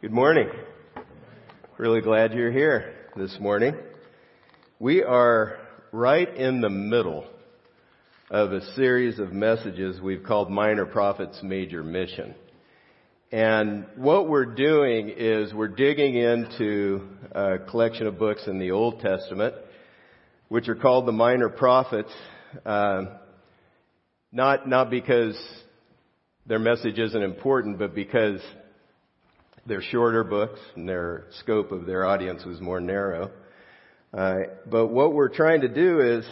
Good morning. Really glad you're here this morning. We are right in the middle of a series of messages we've called Minor Prophets Major Mission. And what we're doing is we're digging into a collection of books in the Old Testament, which are called the Minor Prophets, uh, not, not because their message isn't important, but because they're shorter books and their scope of their audience was more narrow. Uh, but what we're trying to do is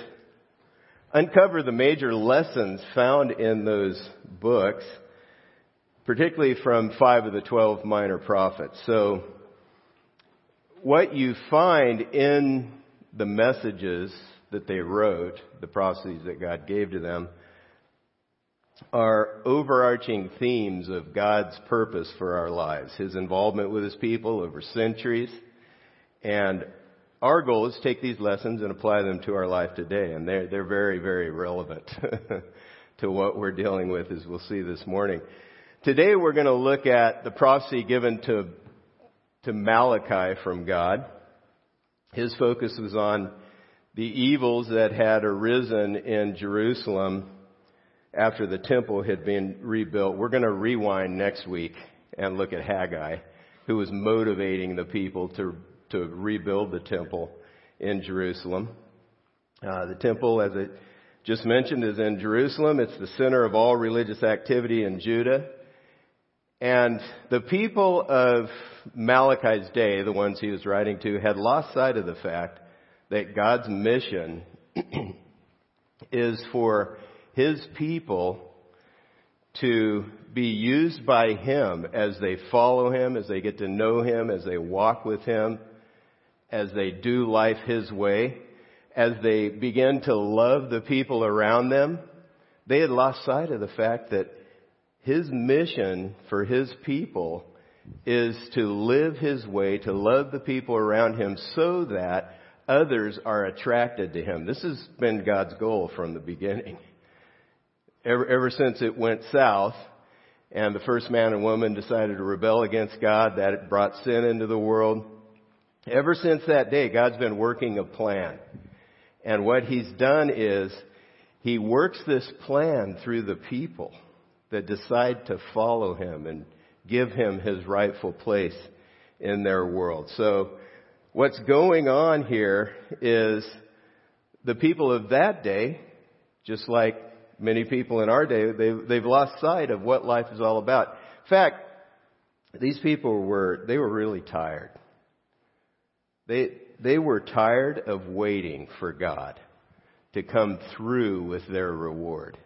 uncover the major lessons found in those books, particularly from five of the twelve minor prophets. So what you find in the messages that they wrote, the prophecies that God gave to them, are overarching themes of God's purpose for our lives, His involvement with His people over centuries. And our goal is to take these lessons and apply them to our life today. And they're, they're very, very relevant to what we're dealing with as we'll see this morning. Today we're going to look at the prophecy given to, to Malachi from God. His focus was on the evils that had arisen in Jerusalem after the temple had been rebuilt. We're going to rewind next week and look at Haggai, who was motivating the people to, to rebuild the temple in Jerusalem. Uh, the temple, as I just mentioned, is in Jerusalem. It's the center of all religious activity in Judah. And the people of Malachi's day, the ones he was writing to, had lost sight of the fact that God's mission is for his people to be used by him as they follow him, as they get to know him, as they walk with him, as they do life his way, as they begin to love the people around them. They had lost sight of the fact that his mission for his people is to live his way, to love the people around him so that others are attracted to him. This has been God's goal from the beginning ever, ever since it went south and the first man and woman decided to rebel against God, that it brought sin into the world. Ever since that day, God's been working a plan. And what He's done is He works this plan through the people that decide to follow Him and give Him His rightful place in their world. So what's going on here is the people of that day, just like many people in our day, they've, they've lost sight of what life is all about. In fact, these people were, they were really tired. They, they were tired of waiting for God to come through with their reward.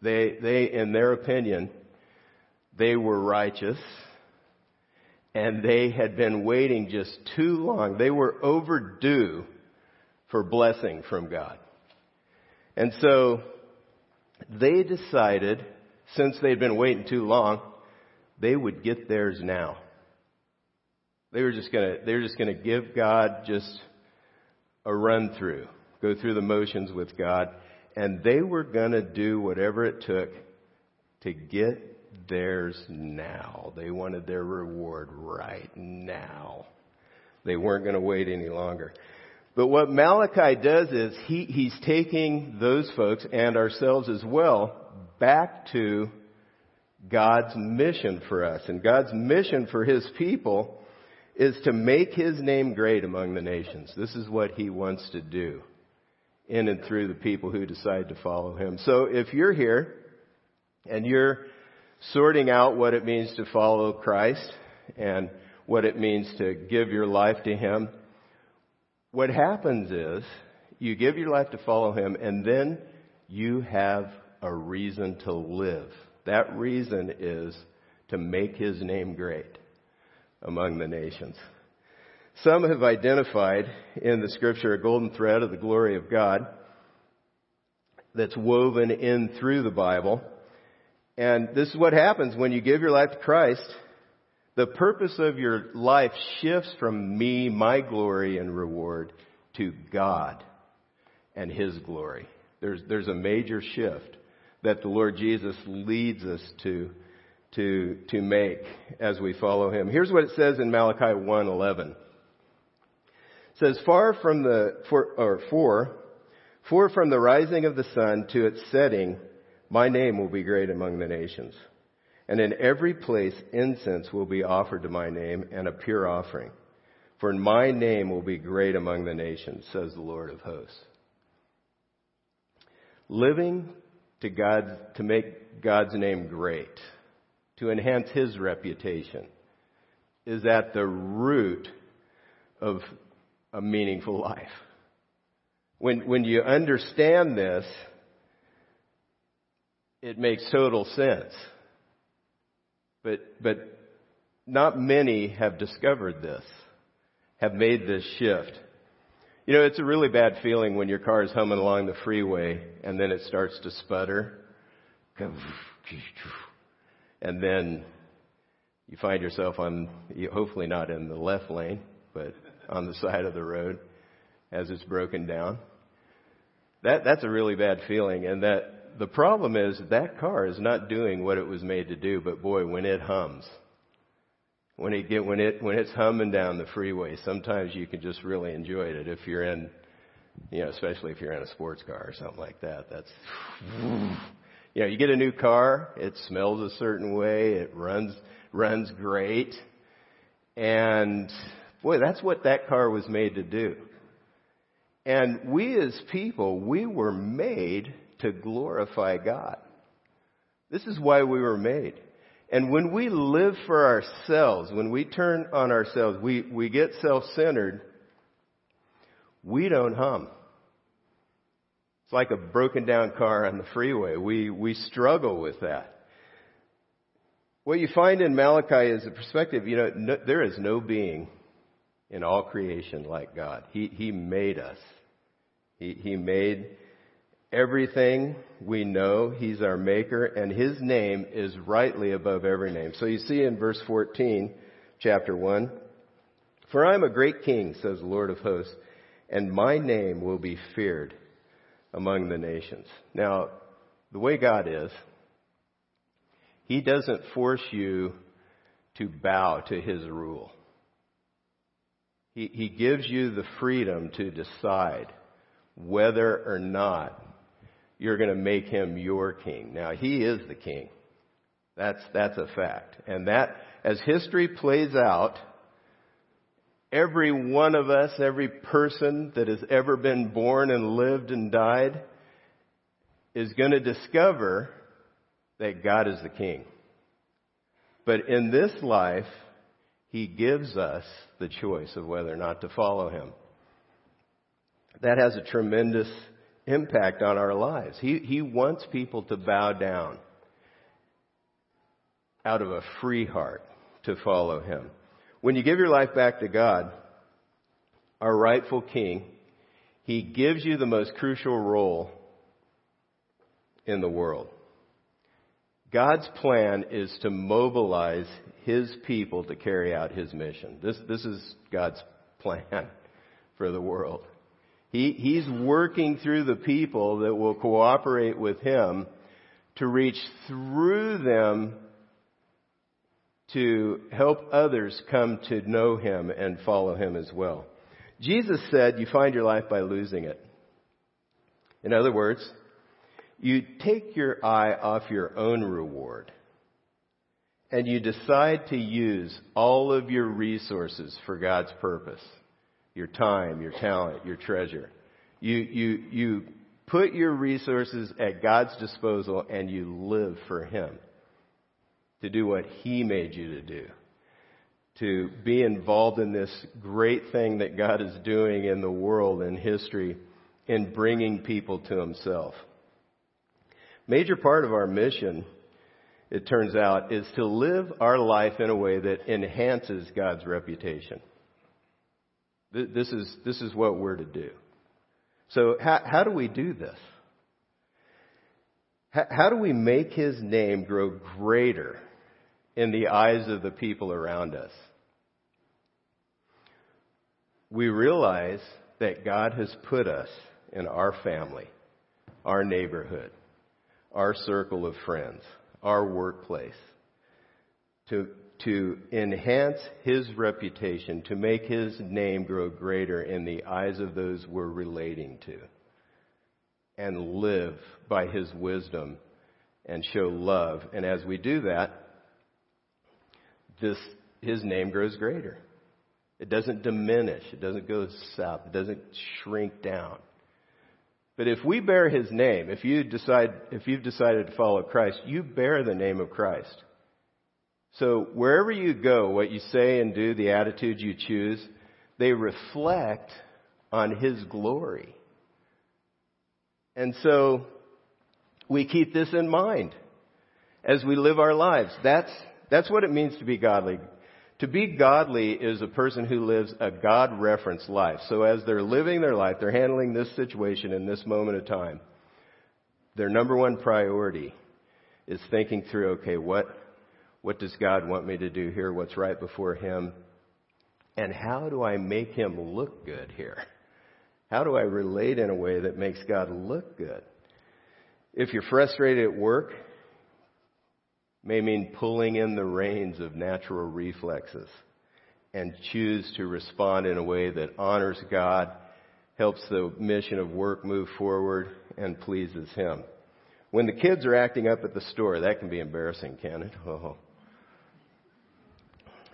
They, they, in their opinion, they were righteous and they had been waiting just too long. They were overdue for blessing from God. And so they decided, since they'd been waiting too long, they would get theirs now. They were just gonna, they were just gonna give God just a run through, go through the motions with God, and they were gonna do whatever it took to get theirs now. They wanted their reward right now. They weren't gonna wait any longer. But what Malachi does is he, he's taking those folks and ourselves as well back to God's mission for us. And God's mission for His people is to make His name great among the nations. This is what He wants to do in and through the people who decide to follow Him. So if you're here and you're sorting out what it means to follow Christ and what it means to give your life to Him, what happens is you give your life to follow Him and then you have a reason to live. That reason is to make His name great among the nations. Some have identified in the scripture a golden thread of the glory of God that's woven in through the Bible. And this is what happens when you give your life to Christ the purpose of your life shifts from me, my glory and reward, to God and His glory. There's, there's a major shift that the Lord Jesus leads us to to, to make as we follow him. Here's what it says in Malachi 1:11. It says, "Far from the for, or for for from the rising of the sun to its setting, my name will be great among the nations, and in every place incense will be offered to my name and a pure offering. For my name will be great among the nations," says the Lord of hosts. Living to God to make God's name great to enhance his reputation is at the root of a meaningful life. When, when you understand this, it makes total sense. But, but not many have discovered this, have made this shift. You know, it's a really bad feeling when your car is humming along the freeway and then it starts to sputter and then you find yourself on, hopefully not in the left lane, but on the side of the road as it's broken down. That, that's a really bad feeling and that the problem is that car is not doing what it was made to do, but boy, when it hums, when it get, when it, when it's humming down the freeway, sometimes you can just really enjoy it if you're in, you know, especially if you're in a sports car or something like that. That's, you know, you get a new car, it smells a certain way, it runs, runs great. And boy, that's what that car was made to do. And we as people, we were made to glorify God. This is why we were made. And when we live for ourselves, when we turn on ourselves, we, we get self-centered, we don't hum. It's like a broken down car on the freeway. We, we struggle with that. What you find in Malachi is a perspective, you know, no, there is no being in all creation like God. He, he made us. He, he made everything we know. He's our maker and His name is rightly above every name. So you see in verse 14, chapter 1, For I am a great king, says the Lord of hosts, and my name will be feared among the nations. Now, the way God is, He doesn't force you to bow to His rule. He, he gives you the freedom to decide whether or not you're going to make Him your king. Now, He is the king. That's, that's a fact. And that, as history plays out, Every one of us, every person that has ever been born and lived and died is going to discover that God is the King. But in this life, He gives us the choice of whether or not to follow Him. That has a tremendous impact on our lives. He, he wants people to bow down out of a free heart to follow Him. When you give your life back to God, our rightful King, He gives you the most crucial role in the world. God's plan is to mobilize His people to carry out His mission. This, this is God's plan for the world. He, he's working through the people that will cooperate with Him to reach through them to help others come to know Him and follow Him as well. Jesus said, you find your life by losing it. In other words, you take your eye off your own reward and you decide to use all of your resources for God's purpose. Your time, your talent, your treasure. You, you, you put your resources at God's disposal and you live for Him to do what He made you to do. To be involved in this great thing that God is doing in the world and history in bringing people to Himself. Major part of our mission, it turns out, is to live our life in a way that enhances God's reputation. This is, this is what we're to do. So how, how do we do this? How, how do we make His name grow greater in the eyes of the people around us. We realize that God has put us in our family, our neighborhood, our circle of friends, our workplace, to, to enhance his reputation, to make his name grow greater in the eyes of those we're relating to, and live by his wisdom and show love. And as we do that, this, his name grows greater. It doesn't diminish. It doesn't go south. It doesn't shrink down. But if we bear his name, if you decide, if you've decided to follow Christ, you bear the name of Christ. So wherever you go, what you say and do, the attitude you choose, they reflect on his glory. And so we keep this in mind as we live our lives. That's, that's what it means to be godly. To be godly is a person who lives a God referenced life. So as they're living their life, they're handling this situation in this moment of time. Their number one priority is thinking through, okay, what, what does God want me to do here? What's right before Him? And how do I make Him look good here? How do I relate in a way that makes God look good? If you're frustrated at work, may mean pulling in the reins of natural reflexes and choose to respond in a way that honors God, helps the mission of work move forward, and pleases Him. When the kids are acting up at the store, that can be embarrassing, can it? Oh.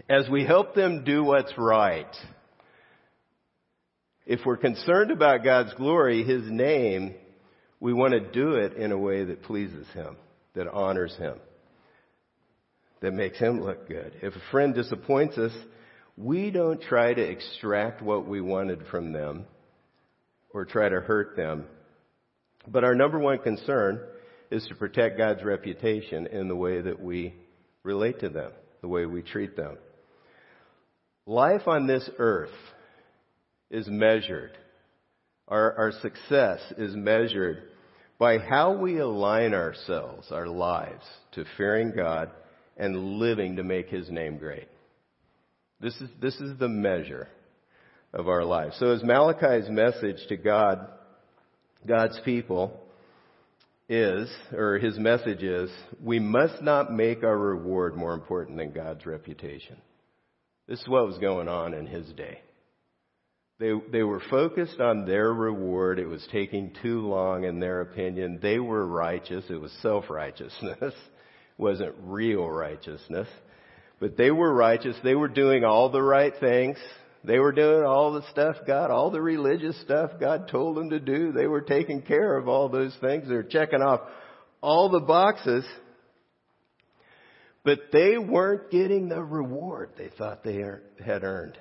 As we help them do what's right, if we're concerned about God's glory, His name, we want to do it in a way that pleases Him, that honors Him that makes him look good. If a friend disappoints us, we don't try to extract what we wanted from them or try to hurt them. But our number one concern is to protect God's reputation in the way that we relate to them, the way we treat them. Life on this earth is measured. Our, our success is measured by how we align ourselves, our lives, to fearing God and living to make his name great. This is, this is the measure of our life. So as Malachi's message to God, God's people is, or his message is, we must not make our reward more important than God's reputation. This is what was going on in his day. They, they were focused on their reward. It was taking too long in their opinion. They were righteous. It was self-righteousness wasn't real righteousness. But they were righteous. They were doing all the right things. They were doing all the stuff God, all the religious stuff God told them to do. They were taking care of all those things. They were checking off all the boxes. But they weren't getting the reward they thought they had earned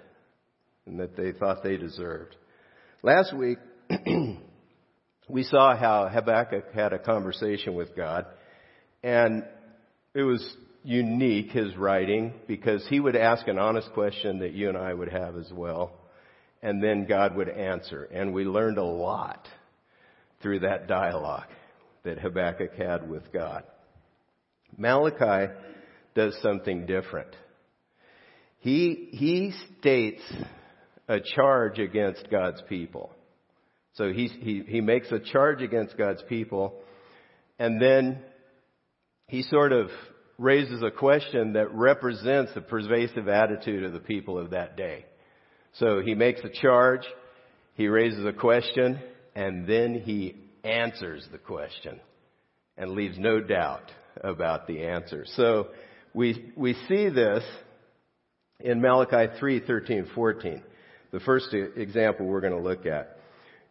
and that they thought they deserved. Last week, we saw how Habakkuk had a conversation with God and it was unique, his writing, because he would ask an honest question that you and I would have as well, and then God would answer. And we learned a lot through that dialogue that Habakkuk had with God. Malachi does something different. He, he states a charge against God's people. So he, he, he makes a charge against God's people, and then he sort of raises a question that represents the pervasive attitude of the people of that day. So he makes a charge, he raises a question, and then he answers the question and leaves no doubt about the answer. So we, we see this in Malachi 3, 13, 14. The first example we're going to look at.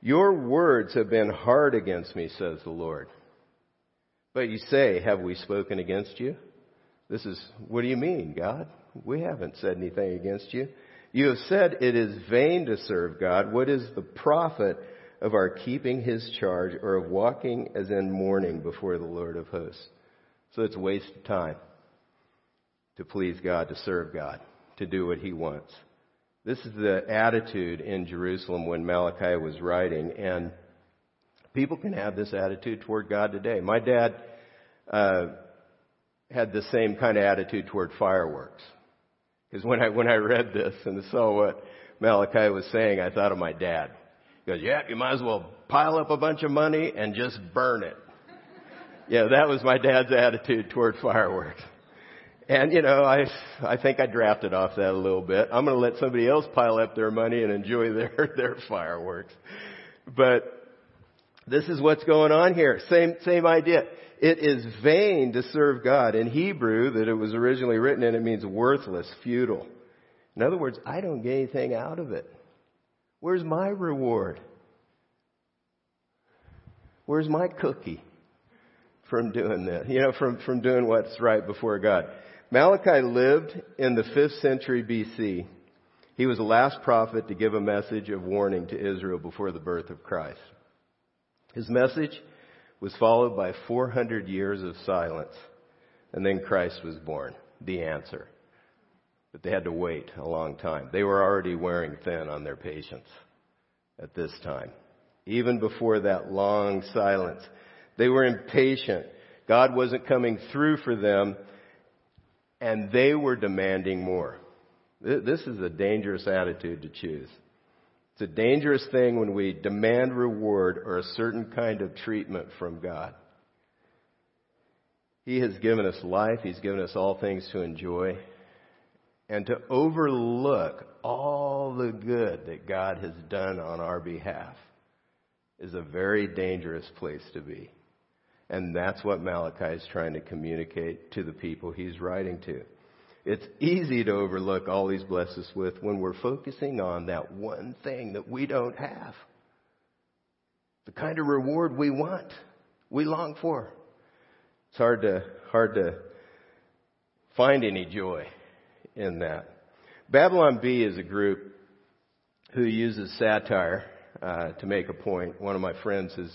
Your words have been hard against me, says the Lord. But you say, have we spoken against you? This is, what do you mean, God? We haven't said anything against you. You have said it is vain to serve God. What is the profit of our keeping his charge or of walking as in mourning before the Lord of hosts? So it's waste of time to please God, to serve God, to do what he wants. This is the attitude in Jerusalem when Malachi was writing, and People can have this attitude toward God today. My dad uh, had the same kind of attitude toward fireworks. Because when I when I read this and saw what Malachi was saying, I thought of my dad. He goes, "Yeah, you might as well pile up a bunch of money and just burn it." yeah, that was my dad's attitude toward fireworks. And you know, I I think I drafted off that a little bit. I'm going to let somebody else pile up their money and enjoy their their fireworks. But this is what's going on here. Same same idea. It is vain to serve God. In Hebrew, that it was originally written in, it means worthless, futile. In other words, I don't get anything out of it. Where's my reward? Where's my cookie from doing this? You know, from, from doing what's right before God. Malachi lived in the 5th century BC. He was the last prophet to give a message of warning to Israel before the birth of Christ. His message was followed by 400 years of silence, and then Christ was born, the answer. But they had to wait a long time. They were already wearing thin on their patience at this time. Even before that long silence, they were impatient. God wasn't coming through for them, and they were demanding more. This is a dangerous attitude to choose. It's a dangerous thing when we demand reward or a certain kind of treatment from God. He has given us life. He's given us all things to enjoy. And to overlook all the good that God has done on our behalf is a very dangerous place to be. And that's what Malachi is trying to communicate to the people he's writing to. It's easy to overlook all he's blessed us with when we're focusing on that one thing that we don't have. The kind of reward we want, we long for. It's hard to, hard to find any joy in that. Babylon Bee is a group who uses satire uh, to make a point. One of my friends, his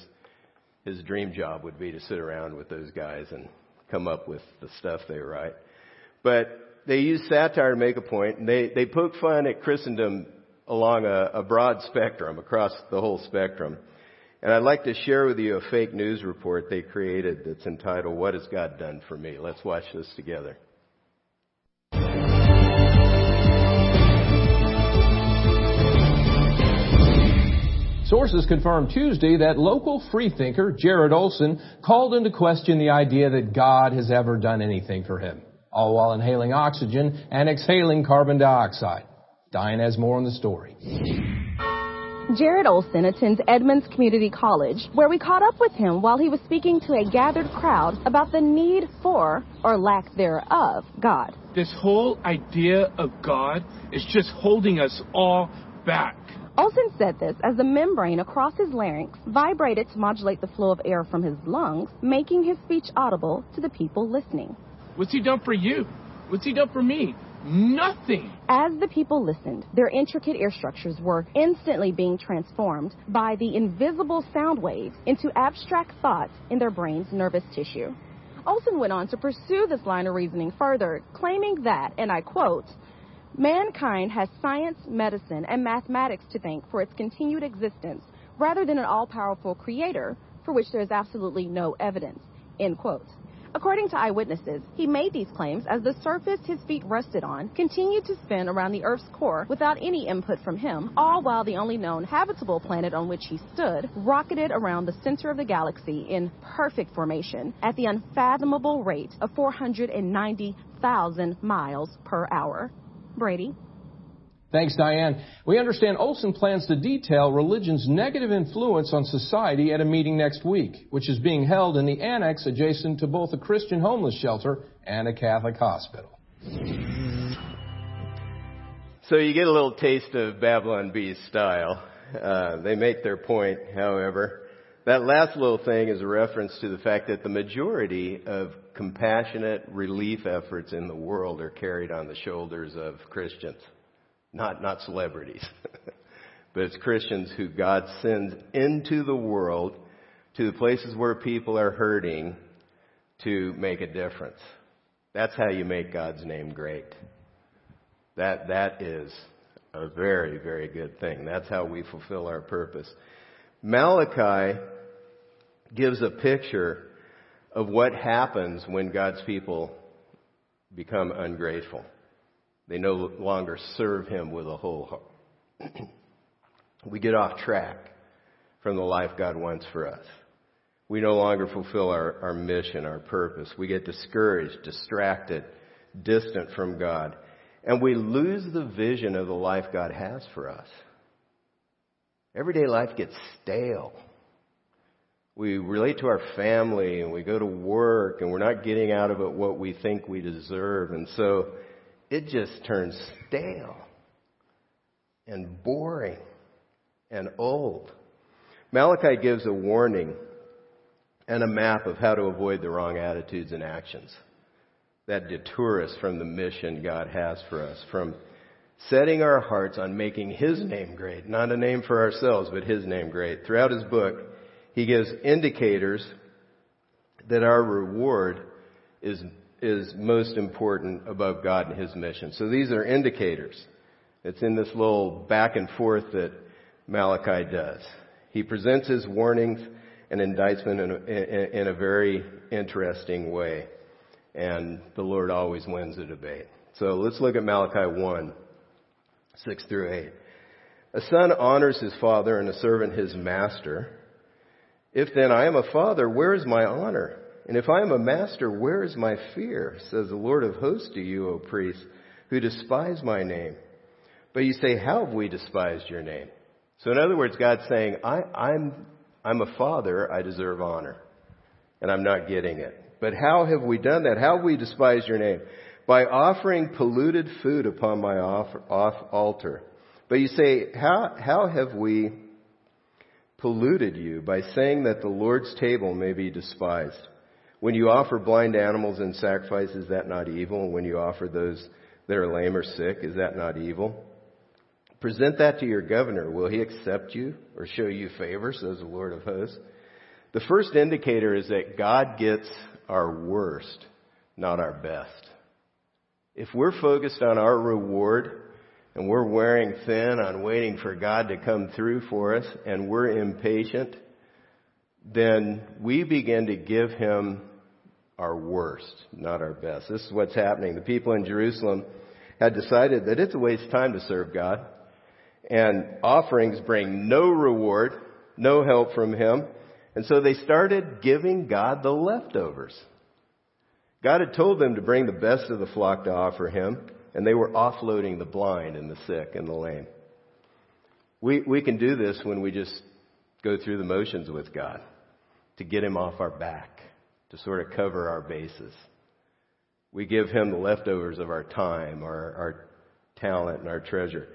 his dream job would be to sit around with those guys and come up with the stuff they write. But they use satire to make a point, and they, they poke fun at Christendom along a, a broad spectrum, across the whole spectrum. And I'd like to share with you a fake news report they created that's entitled, What Has God Done for Me? Let's watch this together. Sources confirmed Tuesday that local freethinker Jared Olson called into question the idea that God has ever done anything for him all while inhaling oxygen and exhaling carbon dioxide. Diane has more on the story. Jared Olson attends Edmonds Community College, where we caught up with him while he was speaking to a gathered crowd about the need for, or lack thereof, God. This whole idea of God is just holding us all back. Olson said this as the membrane across his larynx vibrated to modulate the flow of air from his lungs, making his speech audible to the people listening. What's he done for you? What's he done for me? Nothing. As the people listened, their intricate ear structures were instantly being transformed by the invisible sound waves into abstract thoughts in their brain's nervous tissue. Olson went on to pursue this line of reasoning further, claiming that, and I quote, mankind has science, medicine, and mathematics to thank for its continued existence rather than an all-powerful creator for which there is absolutely no evidence, end quote. According to eyewitnesses, he made these claims as the surface his feet rested on continued to spin around the Earth's core without any input from him, all while the only known habitable planet on which he stood rocketed around the center of the galaxy in perfect formation at the unfathomable rate of 490,000 miles per hour. Brady. Thanks, Diane. We understand Olson plans to detail religion's negative influence on society at a meeting next week, which is being held in the annex adjacent to both a Christian homeless shelter and a Catholic hospital. So you get a little taste of Babylon Bee's style. Uh, they make their point, however. That last little thing is a reference to the fact that the majority of compassionate relief efforts in the world are carried on the shoulders of Christians not, not celebrities, but it's Christians who God sends into the world to the places where people are hurting to make a difference. That's how you make God's name great. That, that is a very, very good thing. That's how we fulfill our purpose. Malachi gives a picture of what happens when God's people become ungrateful. They no longer serve Him with a whole heart. we get off track from the life God wants for us. We no longer fulfill our, our mission, our purpose. We get discouraged, distracted, distant from God. And we lose the vision of the life God has for us. Everyday life gets stale. We relate to our family and we go to work and we're not getting out of it what we think we deserve. And so it just turns stale and boring and old. Malachi gives a warning and a map of how to avoid the wrong attitudes and actions that detour us from the mission God has for us, from setting our hearts on making His name great, not a name for ourselves, but His name great. Throughout his book, he gives indicators that our reward is, is most important above God and His mission. So these are indicators. It's in this little back and forth that Malachi does. He presents his warnings and indictment in a, in, a very interesting way. And the Lord always wins the debate. So let's look at Malachi 1, 6 through 8. A son honors his father and a servant his master. If then I am a father, where is my honor? And if I am a master, where is my fear? Says the Lord of hosts to you, O priests, who despise my name. But you say, how have we despised your name? So in other words, God's saying, I, I'm, I'm a father, I deserve honor. And I'm not getting it. But how have we done that? How have we despised your name? By offering polluted food upon my offer, off altar. But you say, how, how have we polluted you by saying that the Lord's table may be despised? When you offer blind animals in sacrifice, is that not evil? And when you offer those that are lame or sick, is that not evil? Present that to your governor. Will he accept you or show you favor, says the Lord of hosts? The first indicator is that God gets our worst, not our best. If we're focused on our reward and we're wearing thin on waiting for God to come through for us and we're impatient, then we begin to give Him our worst, not our best. This is what's happening. The people in Jerusalem had decided that it's a waste of time to serve God and offerings bring no reward, no help from Him. And so they started giving God the leftovers. God had told them to bring the best of the flock to offer Him, and they were offloading the blind and the sick and the lame. We, we can do this when we just go through the motions with God to get Him off our back, to sort of cover our bases. We give Him the leftovers of our time, our, our talent, and our treasure.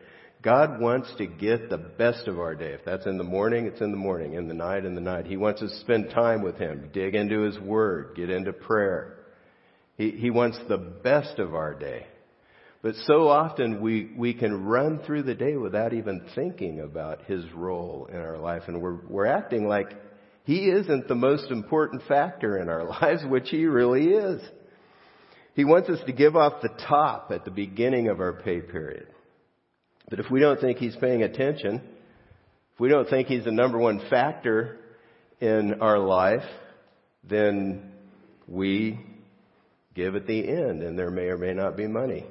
God wants to get the best of our day. If that's in the morning, it's in the morning. In the night, in the night. He wants us to spend time with Him, dig into His Word, get into prayer. He, he wants the best of our day. But so often we, we can run through the day without even thinking about His role in our life. And we're, we're acting like He isn't the most important factor in our lives, which He really is. He wants us to give off the top at the beginning of our pay period. But if we don't think he's paying attention, if we don't think he's the number one factor in our life, then we give at the end and there may or may not be money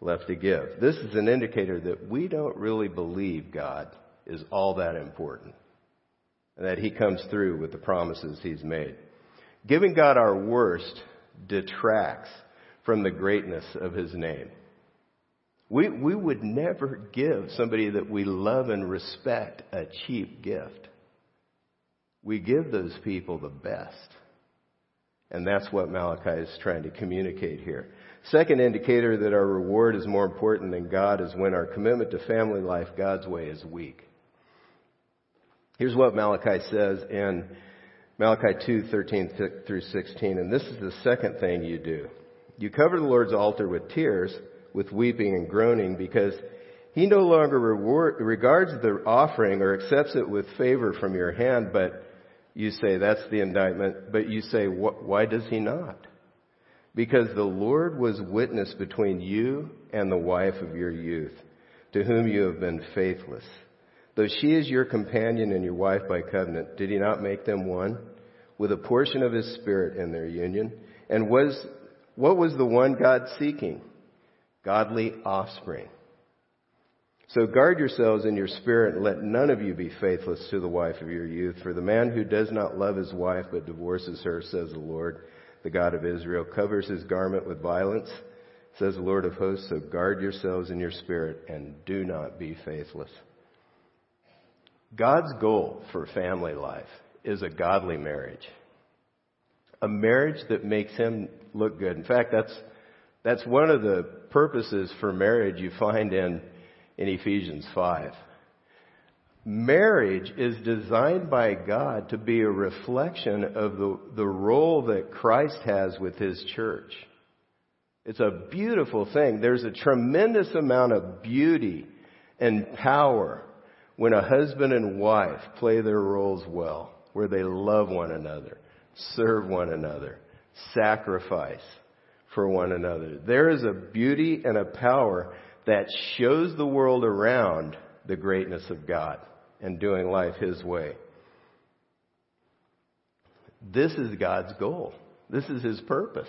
left to give. This is an indicator that we don't really believe God is all that important and that he comes through with the promises he's made. Giving God our worst detracts from the greatness of his name. We, we would never give somebody that we love and respect a cheap gift. We give those people the best. And that's what Malachi is trying to communicate here. Second indicator that our reward is more important than God is when our commitment to family life God's way is weak. Here's what Malachi says in Malachi 2, 13 through 16. And this is the second thing you do. You cover the Lord's altar with tears with weeping and groaning because he no longer reward, regards the offering or accepts it with favor from your hand, but you say that's the indictment, but you say, why does he not? Because the Lord was witness between you and the wife of your youth, to whom you have been faithless. Though she is your companion and your wife by covenant, did he not make them one? With a portion of his spirit in their union? And was, what was the one God seeking? godly offspring. So guard yourselves in your spirit and let none of you be faithless to the wife of your youth. For the man who does not love his wife but divorces her, says the Lord, the God of Israel, covers his garment with violence, says the Lord of hosts, so guard yourselves in your spirit and do not be faithless. God's goal for family life is a godly marriage. A marriage that makes him look good. In fact, that's, that's one of the purposes for marriage you find in, in Ephesians 5. Marriage is designed by God to be a reflection of the, the role that Christ has with his church. It's a beautiful thing. There's a tremendous amount of beauty and power when a husband and wife play their roles well, where they love one another, serve one another, sacrifice for one another. There is a beauty and a power that shows the world around the greatness of God and doing life His way. This is God's goal. This is His purpose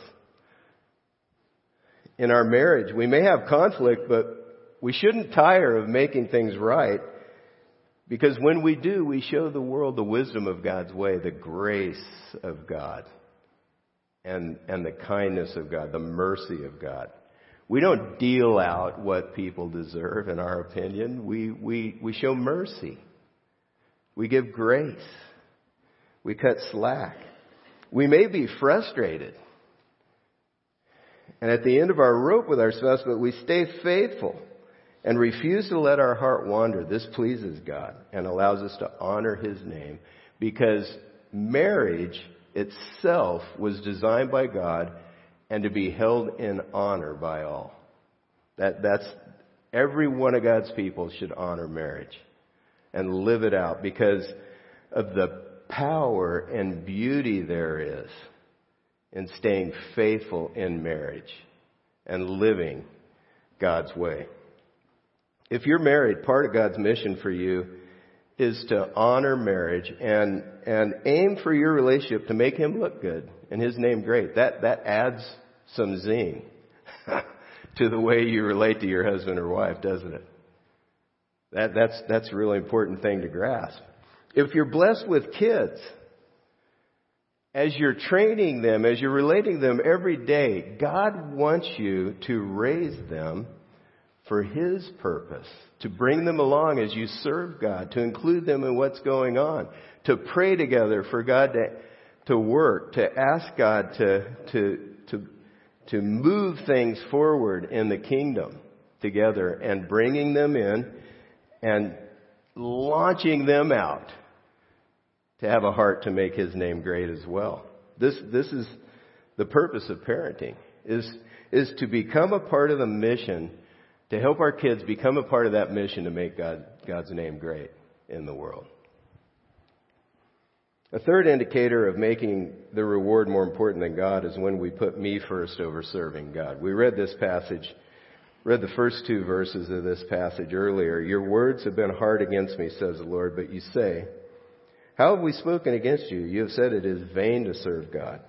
in our marriage. We may have conflict, but we shouldn't tire of making things right because when we do, we show the world the wisdom of God's way, the grace of God, and, and the kindness of God, the mercy of God. We don't deal out what people deserve, in our opinion. We, we, we show mercy. We give grace. We cut slack. We may be frustrated and at the end of our rope with our spouse, but we stay faithful and refuse to let our heart wander. This pleases God and allows us to honor His name because marriage itself was designed by God and to be held in honor by all. That, that's, every one of God's people should honor marriage and live it out because of the power and beauty there is in staying faithful in marriage and living God's way. If you're married, part of God's mission for you is to honor marriage and, and aim for your relationship to make him look good and his name great. That, that adds some zing to the way you relate to your husband or wife, doesn't it? That, that's, that's a really important thing to grasp. If you're blessed with kids, as you're training them, as you're relating them every day, God wants you to raise them for His purpose, to bring them along as you serve God, to include them in what's going on, to pray together for God to, to work, to ask God to, to, to, to move things forward in the kingdom together and bringing them in and launching them out to have a heart to make his name great as well. This, this is the purpose of parenting, is, is to become a part of the mission, to help our kids become a part of that mission to make God, God's name great in the world. A third indicator of making the reward more important than God is when we put me first over serving God. We read this passage, read the first two verses of this passage earlier. Your words have been hard against me, says the Lord, but you say, how have we spoken against you? You have said it is vain to serve God.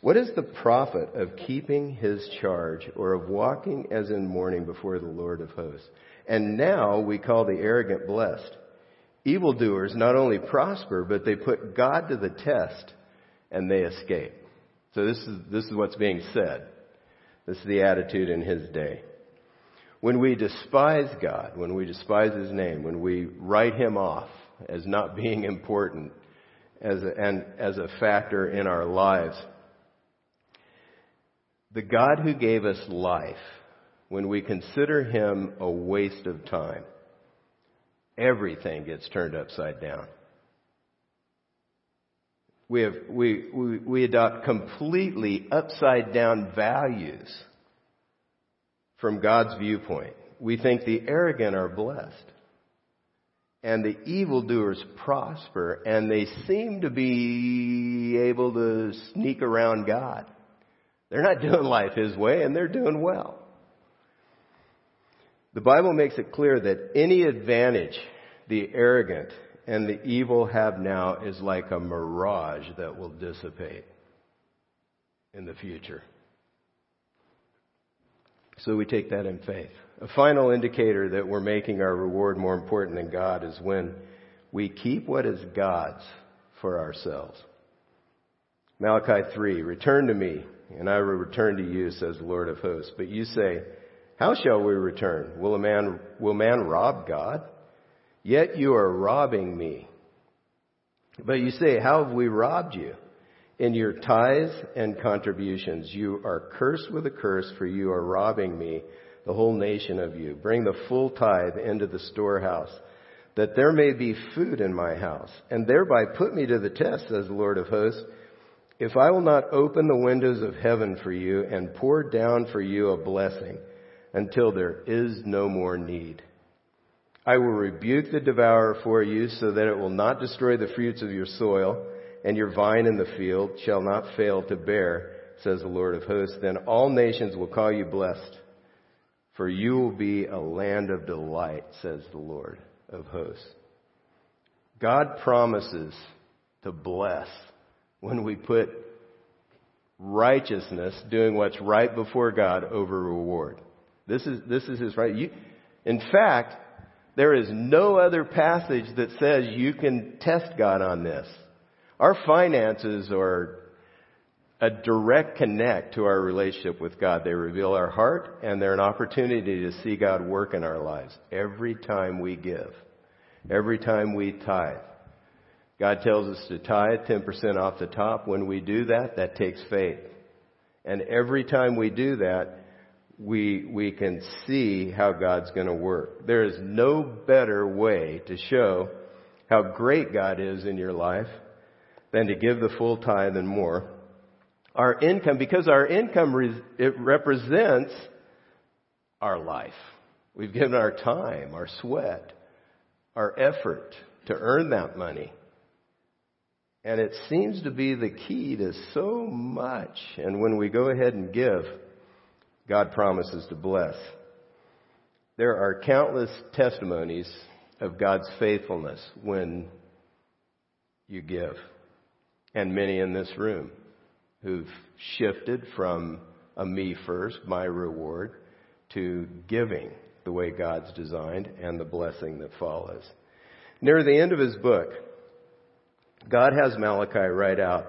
What is the profit of keeping his charge or of walking as in mourning before the Lord of hosts? And now we call the arrogant blessed. Evildoers not only prosper, but they put God to the test and they escape. So this is, this is what's being said. This is the attitude in his day. When we despise God, when we despise his name, when we write him off, as not being important as a, and as a factor in our lives. The God who gave us life, when we consider him a waste of time, everything gets turned upside down. We, have, we, we, we adopt completely upside down values from God's viewpoint. We think the arrogant are blessed and the evildoers prosper, and they seem to be able to sneak around God. They're not doing life His way, and they're doing well. The Bible makes it clear that any advantage the arrogant and the evil have now is like a mirage that will dissipate in the future. So we take that in faith. A final indicator that we're making our reward more important than God is when we keep what is God's for ourselves. Malachi 3, return to me, and I will return to you, says the Lord of hosts. But you say, How shall we return? Will a man, will man rob God? Yet you are robbing me. But you say, How have we robbed you? In your tithes and contributions, you are cursed with a curse, for you are robbing me, the whole nation of you. Bring the full tithe into the storehouse, that there may be food in my house, and thereby put me to the test, says the Lord of hosts, if I will not open the windows of heaven for you and pour down for you a blessing until there is no more need. I will rebuke the devourer for you so that it will not destroy the fruits of your soil and your vine in the field shall not fail to bear, says the Lord of hosts. Then all nations will call you blessed for you will be a land of delight, says the Lord of hosts. God promises to bless when we put righteousness, doing what's right before God, over reward. This is, this is his right. You, in fact, there is no other passage that says you can test God on this. Our finances are a direct connect to our relationship with God. They reveal our heart and they're an opportunity to see God work in our lives every time we give, every time we tithe. God tells us to tithe 10% off the top. When we do that, that takes faith. And every time we do that, we, we can see how God's going to work. There is no better way to show how great God is in your life than to give the full tithe and more. Our income, because our income, it represents our life. We've given our time, our sweat, our effort to earn that money. And it seems to be the key to so much. And when we go ahead and give, God promises to bless. There are countless testimonies of God's faithfulness when you give, and many in this room who've shifted from a me first, my reward, to giving the way God's designed and the blessing that follows. Near the end of his book, God has Malachi write out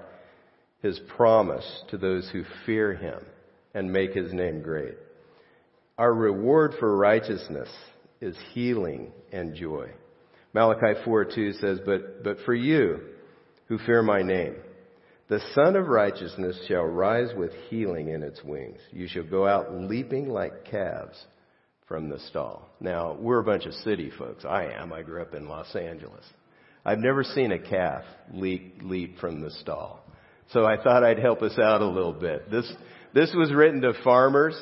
his promise to those who fear him and make his name great. Our reward for righteousness is healing and joy. Malachi 4:2 says, "But but for you who fear my name, the Sun of Righteousness shall rise with healing in its wings. You shall go out leaping like calves from the stall." Now, we're a bunch of city folks. I am. I grew up in Los Angeles. I've never seen a calf leap, leap from the stall. So I thought I'd help us out a little bit. This, this was written to farmers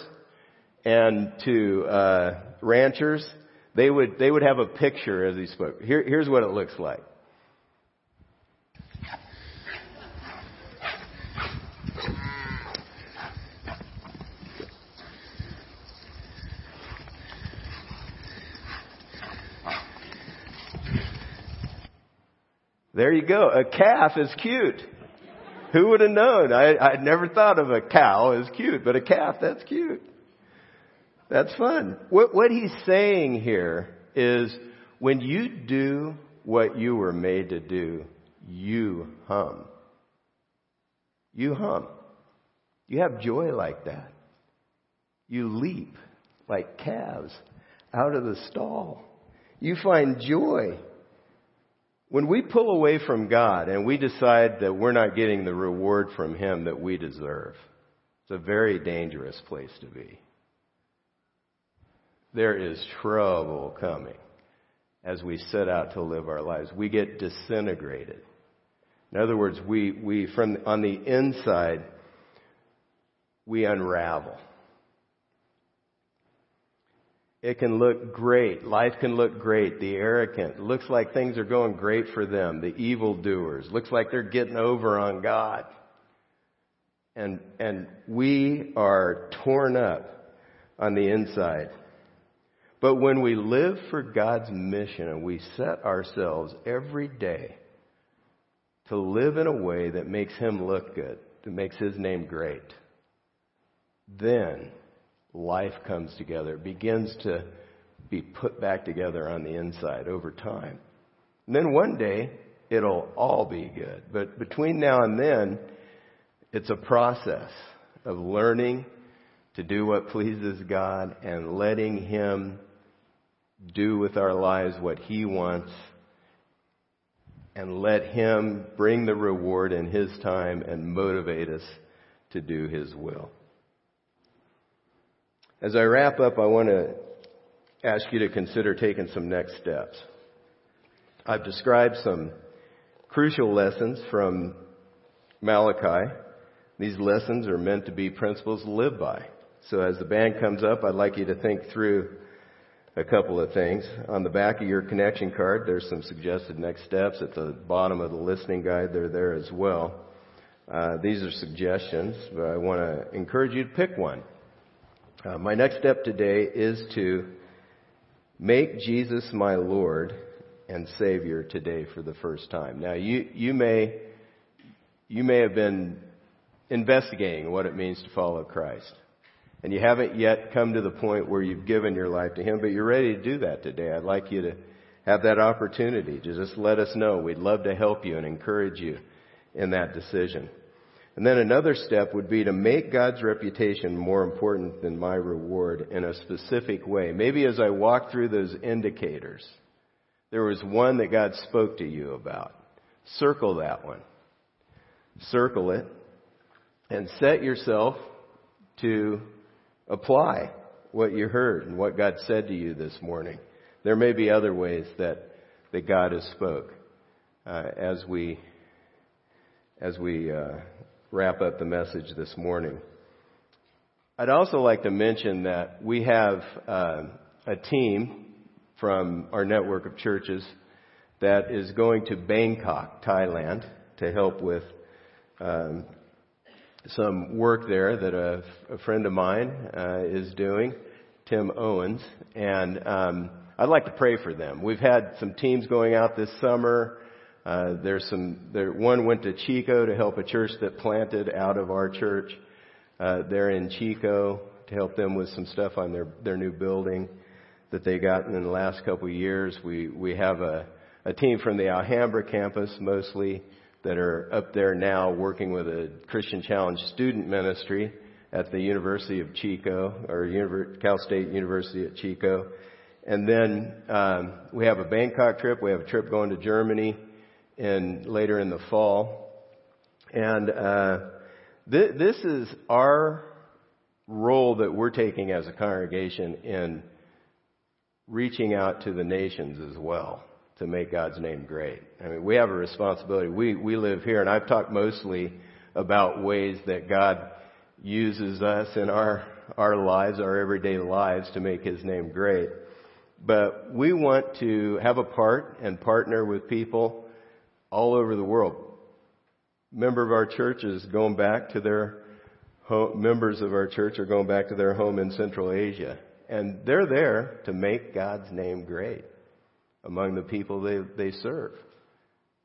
and to uh, ranchers. They would, they would have a picture as he spoke. Here, here's what it looks like. There you go. A calf is cute. Who would have known? I, I'd never thought of a cow as cute, but a calf, that's cute. That's fun. What, what he's saying here is when you do what you were made to do, you hum. You hum. You have joy like that. You leap like calves out of the stall. You find joy when we pull away from God and we decide that we're not getting the reward from Him that we deserve, it's a very dangerous place to be. There is trouble coming as we set out to live our lives. We get disintegrated. In other words, we, we from on the inside, we unravel. It can look great. Life can look great. The arrogant. Looks like things are going great for them. The evildoers. Looks like they're getting over on God. And, and we are torn up on the inside. But when we live for God's mission and we set ourselves every day to live in a way that makes Him look good, that makes His name great, then life comes together, begins to be put back together on the inside over time. And then one day, it'll all be good. But between now and then, it's a process of learning to do what pleases God and letting Him do with our lives what He wants and let Him bring the reward in His time and motivate us to do His will. As I wrap up, I want to ask you to consider taking some next steps. I've described some crucial lessons from Malachi. These lessons are meant to be principles to live by. So as the band comes up, I'd like you to think through a couple of things. On the back of your connection card, there's some suggested next steps. At the bottom of the listening guide, they're there as well. Uh, these are suggestions, but I want to encourage you to pick one. Uh, my next step today is to make Jesus my Lord and Savior today for the first time. Now, you, you may, you may have been investigating what it means to follow Christ. And you haven't yet come to the point where you've given your life to Him, but you're ready to do that today. I'd like you to have that opportunity to just let us know. We'd love to help you and encourage you in that decision. And then another step would be to make God's reputation more important than my reward in a specific way. Maybe as I walk through those indicators, there was one that God spoke to you about. Circle that one. Circle it and set yourself to apply what you heard and what God said to you this morning. There may be other ways that, that God has spoke uh, as we as we uh, wrap up the message this morning. I'd also like to mention that we have uh, a team from our network of churches that is going to Bangkok, Thailand, to help with um, some work there that a, a friend of mine uh, is doing, Tim Owens, and um, I'd like to pray for them. We've had some teams going out this summer. Uh, there's some. There, one went to Chico to help a church that planted out of our church. Uh, they're in Chico to help them with some stuff on their their new building that they got in the last couple of years. We we have a a team from the Alhambra campus mostly that are up there now working with a Christian Challenge student ministry at the University of Chico or Cal State University at Chico. And then um, we have a Bangkok trip. We have a trip going to Germany in later in the fall. And uh, th- this is our role that we're taking as a congregation in reaching out to the nations as well to make God's name great. I mean, we have a responsibility. We, we live here, and I've talked mostly about ways that God uses us in our, our lives, our everyday lives, to make His name great. But we want to have a part and partner with people all over the world. Member of our church is going back to their home, members of our church are going back to their home in Central Asia. And they're there to make God's name great among the people they, they serve,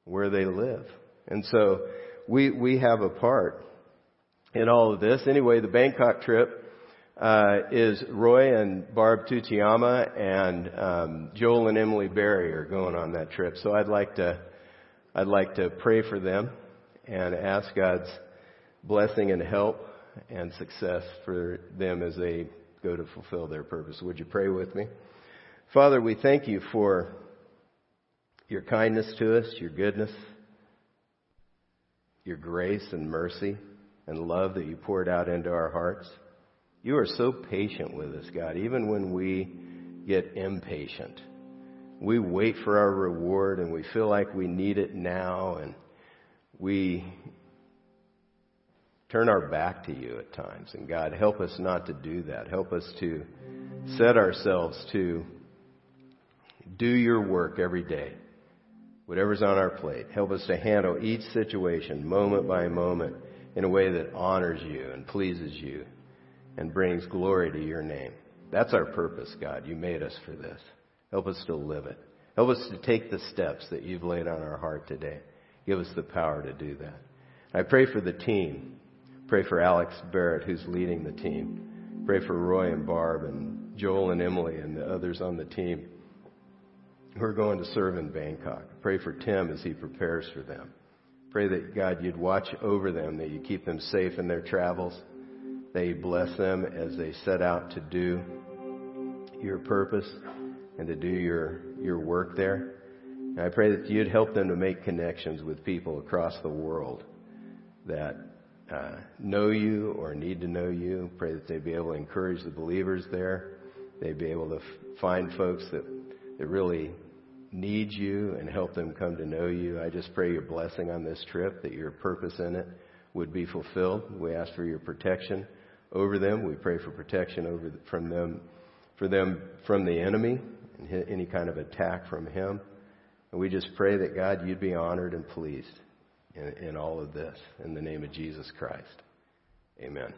where they live. And so we, we have a part in all of this. Anyway, the Bangkok trip uh, is Roy and Barb Tutiyama and um, Joel and Emily Berry are going on that trip. So I'd like to I'd like to pray for them and ask God's blessing and help and success for them as they go to fulfill their purpose. Would you pray with me? Father, we thank you for your kindness to us, your goodness, your grace and mercy and love that you poured out into our hearts. You are so patient with us, God, even when we get impatient. We wait for our reward and we feel like we need it now and we turn our back to you at times. And God, help us not to do that. Help us to set ourselves to do your work every day whatever's on our plate. Help us to handle each situation moment by moment in a way that honors you and pleases you and brings glory to your name. That's our purpose, God. You made us for this. Help us to live it. Help us to take the steps that you've laid on our heart today. Give us the power to do that. I pray for the team. Pray for Alex Barrett, who's leading the team. Pray for Roy and Barb and Joel and Emily and the others on the team who are going to serve in Bangkok. Pray for Tim as he prepares for them. Pray that God, you'd watch over them, that you keep them safe in their travels. that you bless them as they set out to do your purpose and to do your, your work there. And I pray that you'd help them to make connections with people across the world that uh, know you or need to know you. Pray that they'd be able to encourage the believers there. They'd be able to f- find folks that, that really need you and help them come to know you. I just pray your blessing on this trip, that your purpose in it would be fulfilled. We ask for your protection over them. We pray for protection over from them, for them from the enemy and any kind of attack from him. And we just pray that God, you'd be honored and pleased in, in all of this. In the name of Jesus Christ. Amen.